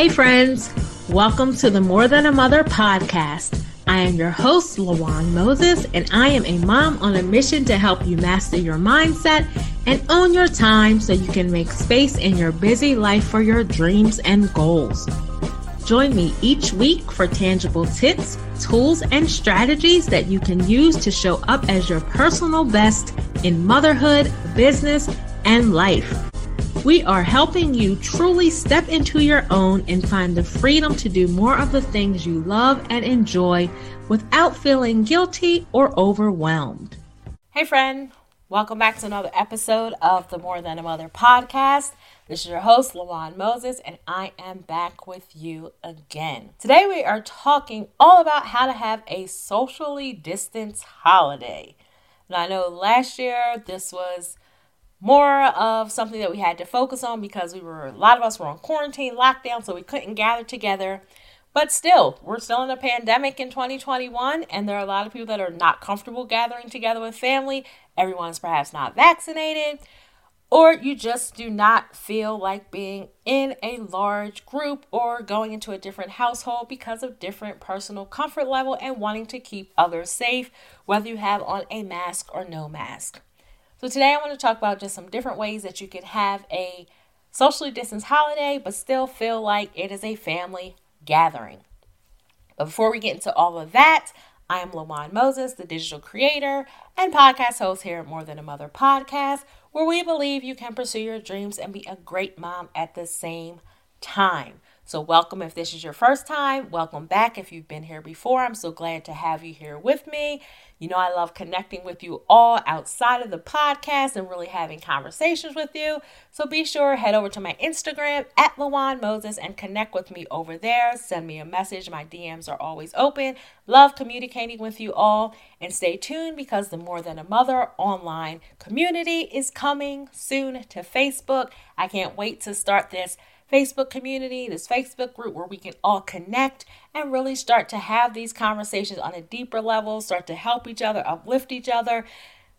Hey, friends. Welcome to the More Than a Mother podcast. I am your host, Lawan Moses, and I am a mom on a mission to help you master your mindset and own your time so you can make space in your busy life for your dreams and goals. Join me each week for tangible tips, tools, and strategies that you can use to show up as your personal best in motherhood, business, and life. We are helping you truly step into your own and find the freedom to do more of the things you love and enjoy without feeling guilty or overwhelmed. Hey, friend. Welcome back to another episode of the More Than a Mother podcast. This is your host, Lawan Moses, and I am back with you again. Today, we are talking all about how to have a socially distanced holiday. Now, I know last year this was more of something that we had to focus on because we were a lot of us were on quarantine lockdown so we couldn't gather together. But still we're still in a pandemic in 2021 and there are a lot of people that are not comfortable gathering together with family. Everyone's perhaps not vaccinated or you just do not feel like being in a large group or going into a different household because of different personal comfort level and wanting to keep others safe whether you have on a mask or no mask so, today I want to talk about just some different ways that you could have a socially distanced holiday but still feel like it is a family gathering. But before we get into all of that, I am Lawan Moses, the digital creator and podcast host here at More Than a Mother podcast, where we believe you can pursue your dreams and be a great mom at the same time. So, welcome if this is your first time. Welcome back if you've been here before. I'm so glad to have you here with me. You know, I love connecting with you all outside of the podcast and really having conversations with you. So, be sure head over to my Instagram at Lawan Moses and connect with me over there. Send me a message. My DMs are always open. Love communicating with you all. And stay tuned because the More Than a Mother online community is coming soon to Facebook. I can't wait to start this Facebook community, this Facebook group where we can all connect and really start to have these conversations on a deeper level, start to help each other, uplift each other,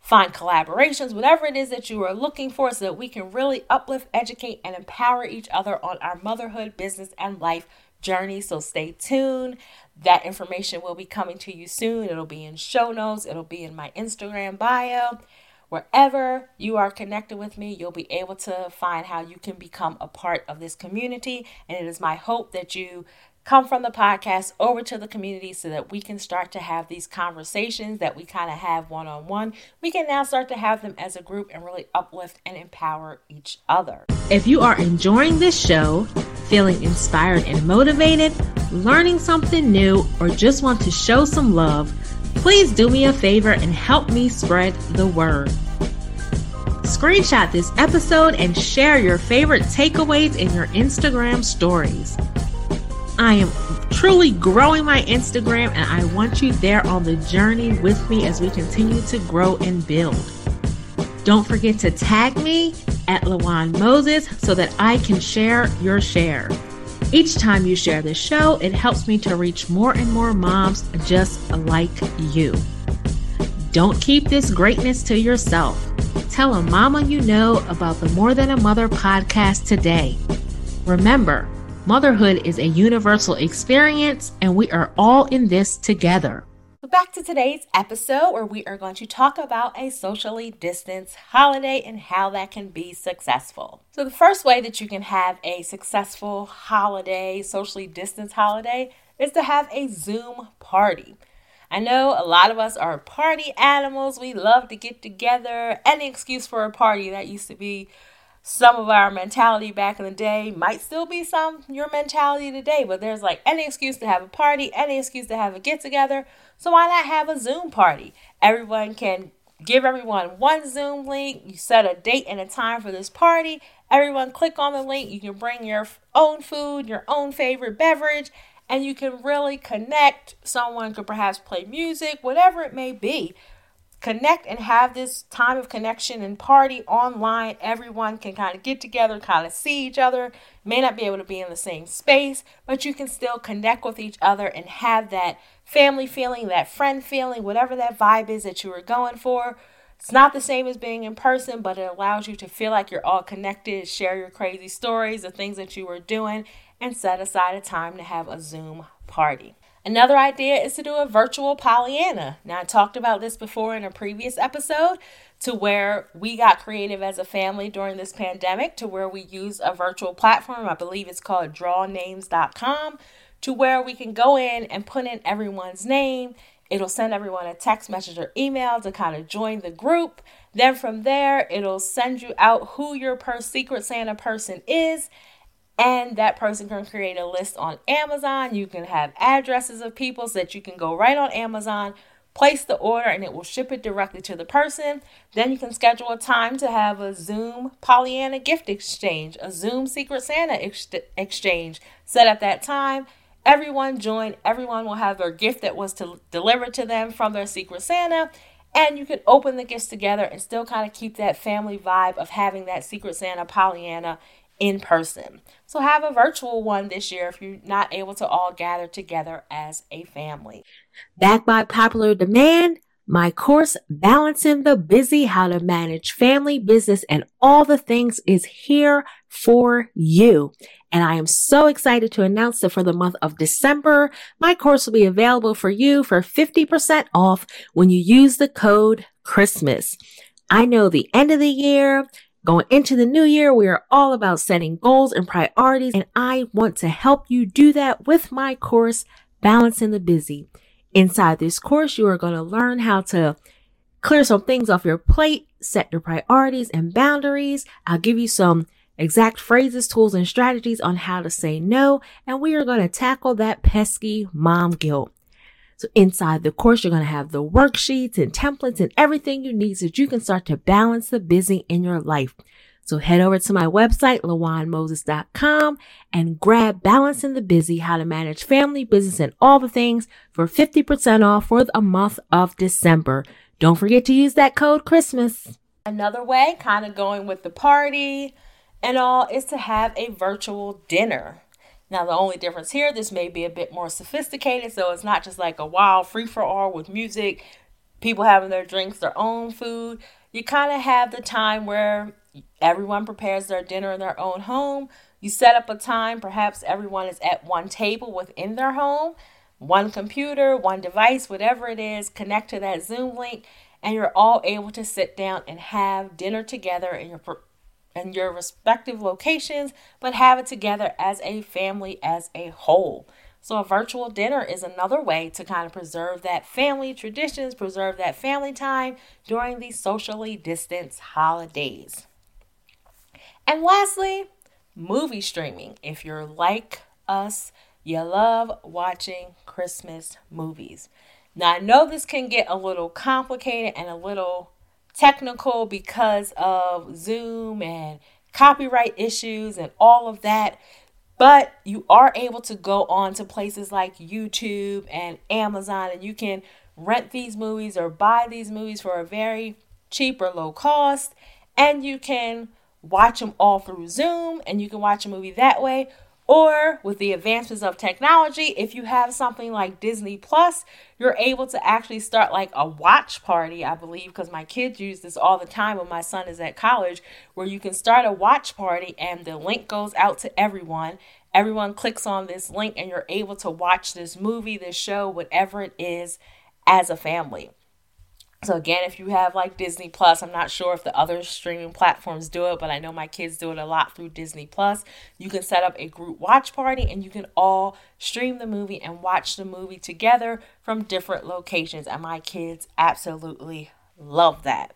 find collaborations, whatever it is that you are looking for, so that we can really uplift, educate, and empower each other on our motherhood, business, and life journey. So stay tuned. That information will be coming to you soon. It'll be in show notes, it'll be in my Instagram bio. Wherever you are connected with me, you'll be able to find how you can become a part of this community. And it is my hope that you come from the podcast over to the community so that we can start to have these conversations that we kind of have one on one. We can now start to have them as a group and really uplift and empower each other. If you are enjoying this show, feeling inspired and motivated, learning something new, or just want to show some love, please do me a favor and help me spread the word. Screenshot this episode and share your favorite takeaways in your Instagram stories. I am truly growing my Instagram and I want you there on the journey with me as we continue to grow and build. Don't forget to tag me at Lawan Moses so that I can share your share. Each time you share this show, it helps me to reach more and more moms just like you. Don't keep this greatness to yourself. Tell a mama you know about the More Than a Mother podcast today. Remember, motherhood is a universal experience and we are all in this together back to today's episode where we are going to talk about a socially distanced holiday and how that can be successful. So, the first way that you can have a successful holiday, socially distanced holiday, is to have a Zoom party. I know a lot of us are party animals. We love to get together. Any excuse for a party that used to be some of our mentality back in the day might still be some your mentality today, but there's like any excuse to have a party, any excuse to have a get together. So why not have a Zoom party? Everyone can give everyone one Zoom link. You set a date and a time for this party. Everyone click on the link. You can bring your own food, your own favorite beverage, and you can really connect. Someone could perhaps play music, whatever it may be connect and have this time of connection and party online. Everyone can kind of get together, kind of see each other. May not be able to be in the same space, but you can still connect with each other and have that family feeling, that friend feeling, whatever that vibe is that you were going for. It's not the same as being in person, but it allows you to feel like you're all connected, share your crazy stories, the things that you were doing, and set aside a time to have a Zoom party. Another idea is to do a virtual Pollyanna. Now, I talked about this before in a previous episode to where we got creative as a family during this pandemic, to where we use a virtual platform. I believe it's called drawnames.com, to where we can go in and put in everyone's name. It'll send everyone a text message or email to kind of join the group. Then from there, it'll send you out who your per secret Santa person is and that person can create a list on Amazon. You can have addresses of people so that you can go right on Amazon, place the order, and it will ship it directly to the person. Then you can schedule a time to have a Zoom Pollyanna gift exchange, a Zoom Secret Santa ex- exchange set at that time. Everyone join, everyone will have their gift that was to delivered to them from their Secret Santa. And you can open the gifts together and still kind of keep that family vibe of having that Secret Santa Pollyanna in person. So have a virtual one this year if you're not able to all gather together as a family. Backed by popular demand, my course, Balancing the Busy, How to Manage Family, Business, and All the Things is here for you. And I am so excited to announce that for the month of December, my course will be available for you for 50% off when you use the code Christmas. I know the end of the year, Going into the new year, we are all about setting goals and priorities, and I want to help you do that with my course, Balancing the Busy. Inside this course, you are going to learn how to clear some things off your plate, set your priorities and boundaries. I'll give you some exact phrases, tools, and strategies on how to say no, and we are going to tackle that pesky mom guilt. So inside the course, you're going to have the worksheets and templates and everything you need so that you can start to balance the busy in your life. So head over to my website, lawanmoses.com and grab Balancing the Busy, how to manage family, business, and all the things for 50% off for the month of December. Don't forget to use that code Christmas. Another way, kind of going with the party and all, is to have a virtual dinner. Now, the only difference here, this may be a bit more sophisticated, so it's not just like a wild free for all with music, people having their drinks, their own food. You kind of have the time where everyone prepares their dinner in their own home. You set up a time, perhaps everyone is at one table within their home, one computer, one device, whatever it is, connect to that Zoom link, and you're all able to sit down and have dinner together in your in your respective locations, but have it together as a family as a whole. So, a virtual dinner is another way to kind of preserve that family traditions, preserve that family time during these socially distanced holidays. And lastly, movie streaming. If you're like us, you love watching Christmas movies. Now, I know this can get a little complicated and a little technical because of Zoom and copyright issues and all of that. But you are able to go on to places like YouTube and Amazon and you can rent these movies or buy these movies for a very cheap or low cost. And you can watch them all through Zoom and you can watch a movie that way. Or with the advancements of technology, if you have something like Disney Plus, you're able to actually start like a watch party, I believe, because my kids use this all the time when my son is at college, where you can start a watch party and the link goes out to everyone. Everyone clicks on this link and you're able to watch this movie, this show, whatever it is, as a family. So again, if you have like Disney Plus, I'm not sure if the other streaming platforms do it, but I know my kids do it a lot through Disney Plus. You can set up a group watch party and you can all stream the movie and watch the movie together from different locations. And my kids absolutely love that.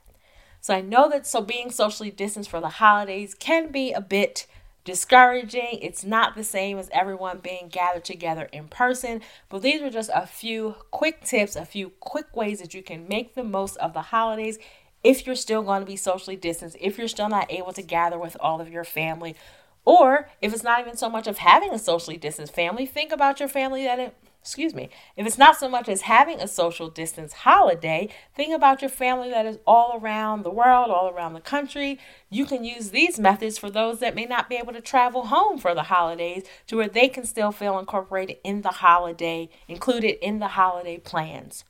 So I know that so being socially distanced for the holidays can be a bit discouraging. It's not the same as everyone being gathered together in person, but these were just a few quick tips, a few quick ways that you can make the most of the holidays if you're still going to be socially distanced, if you're still not able to gather with all of your family, or if it's not even so much of having a socially distanced family, think about your family that it excuse me, if it's not so much as having a social distance holiday, think about your family that is all around the world, all around the country. You can use these methods for those that may not be able to travel home for the holidays to where they can still feel incorporated in the holiday, included in the holiday plans.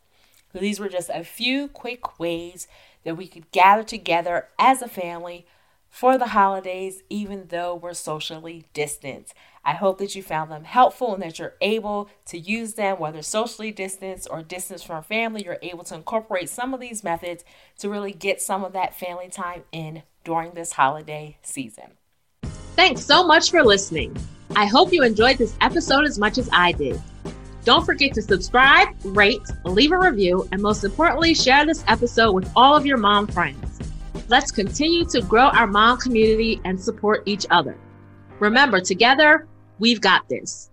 So these were just a few quick ways that we could gather together as a family for the holidays, even though we're socially distanced. I hope that you found them helpful and that you're able to use them, whether socially distanced or distance from family. You're able to incorporate some of these methods to really get some of that family time in during this holiday season. Thanks so much for listening. I hope you enjoyed this episode as much as I did. Don't forget to subscribe, rate, leave a review, and most importantly, share this episode with all of your mom friends. Let's continue to grow our mom community and support each other. Remember, together, we've got this.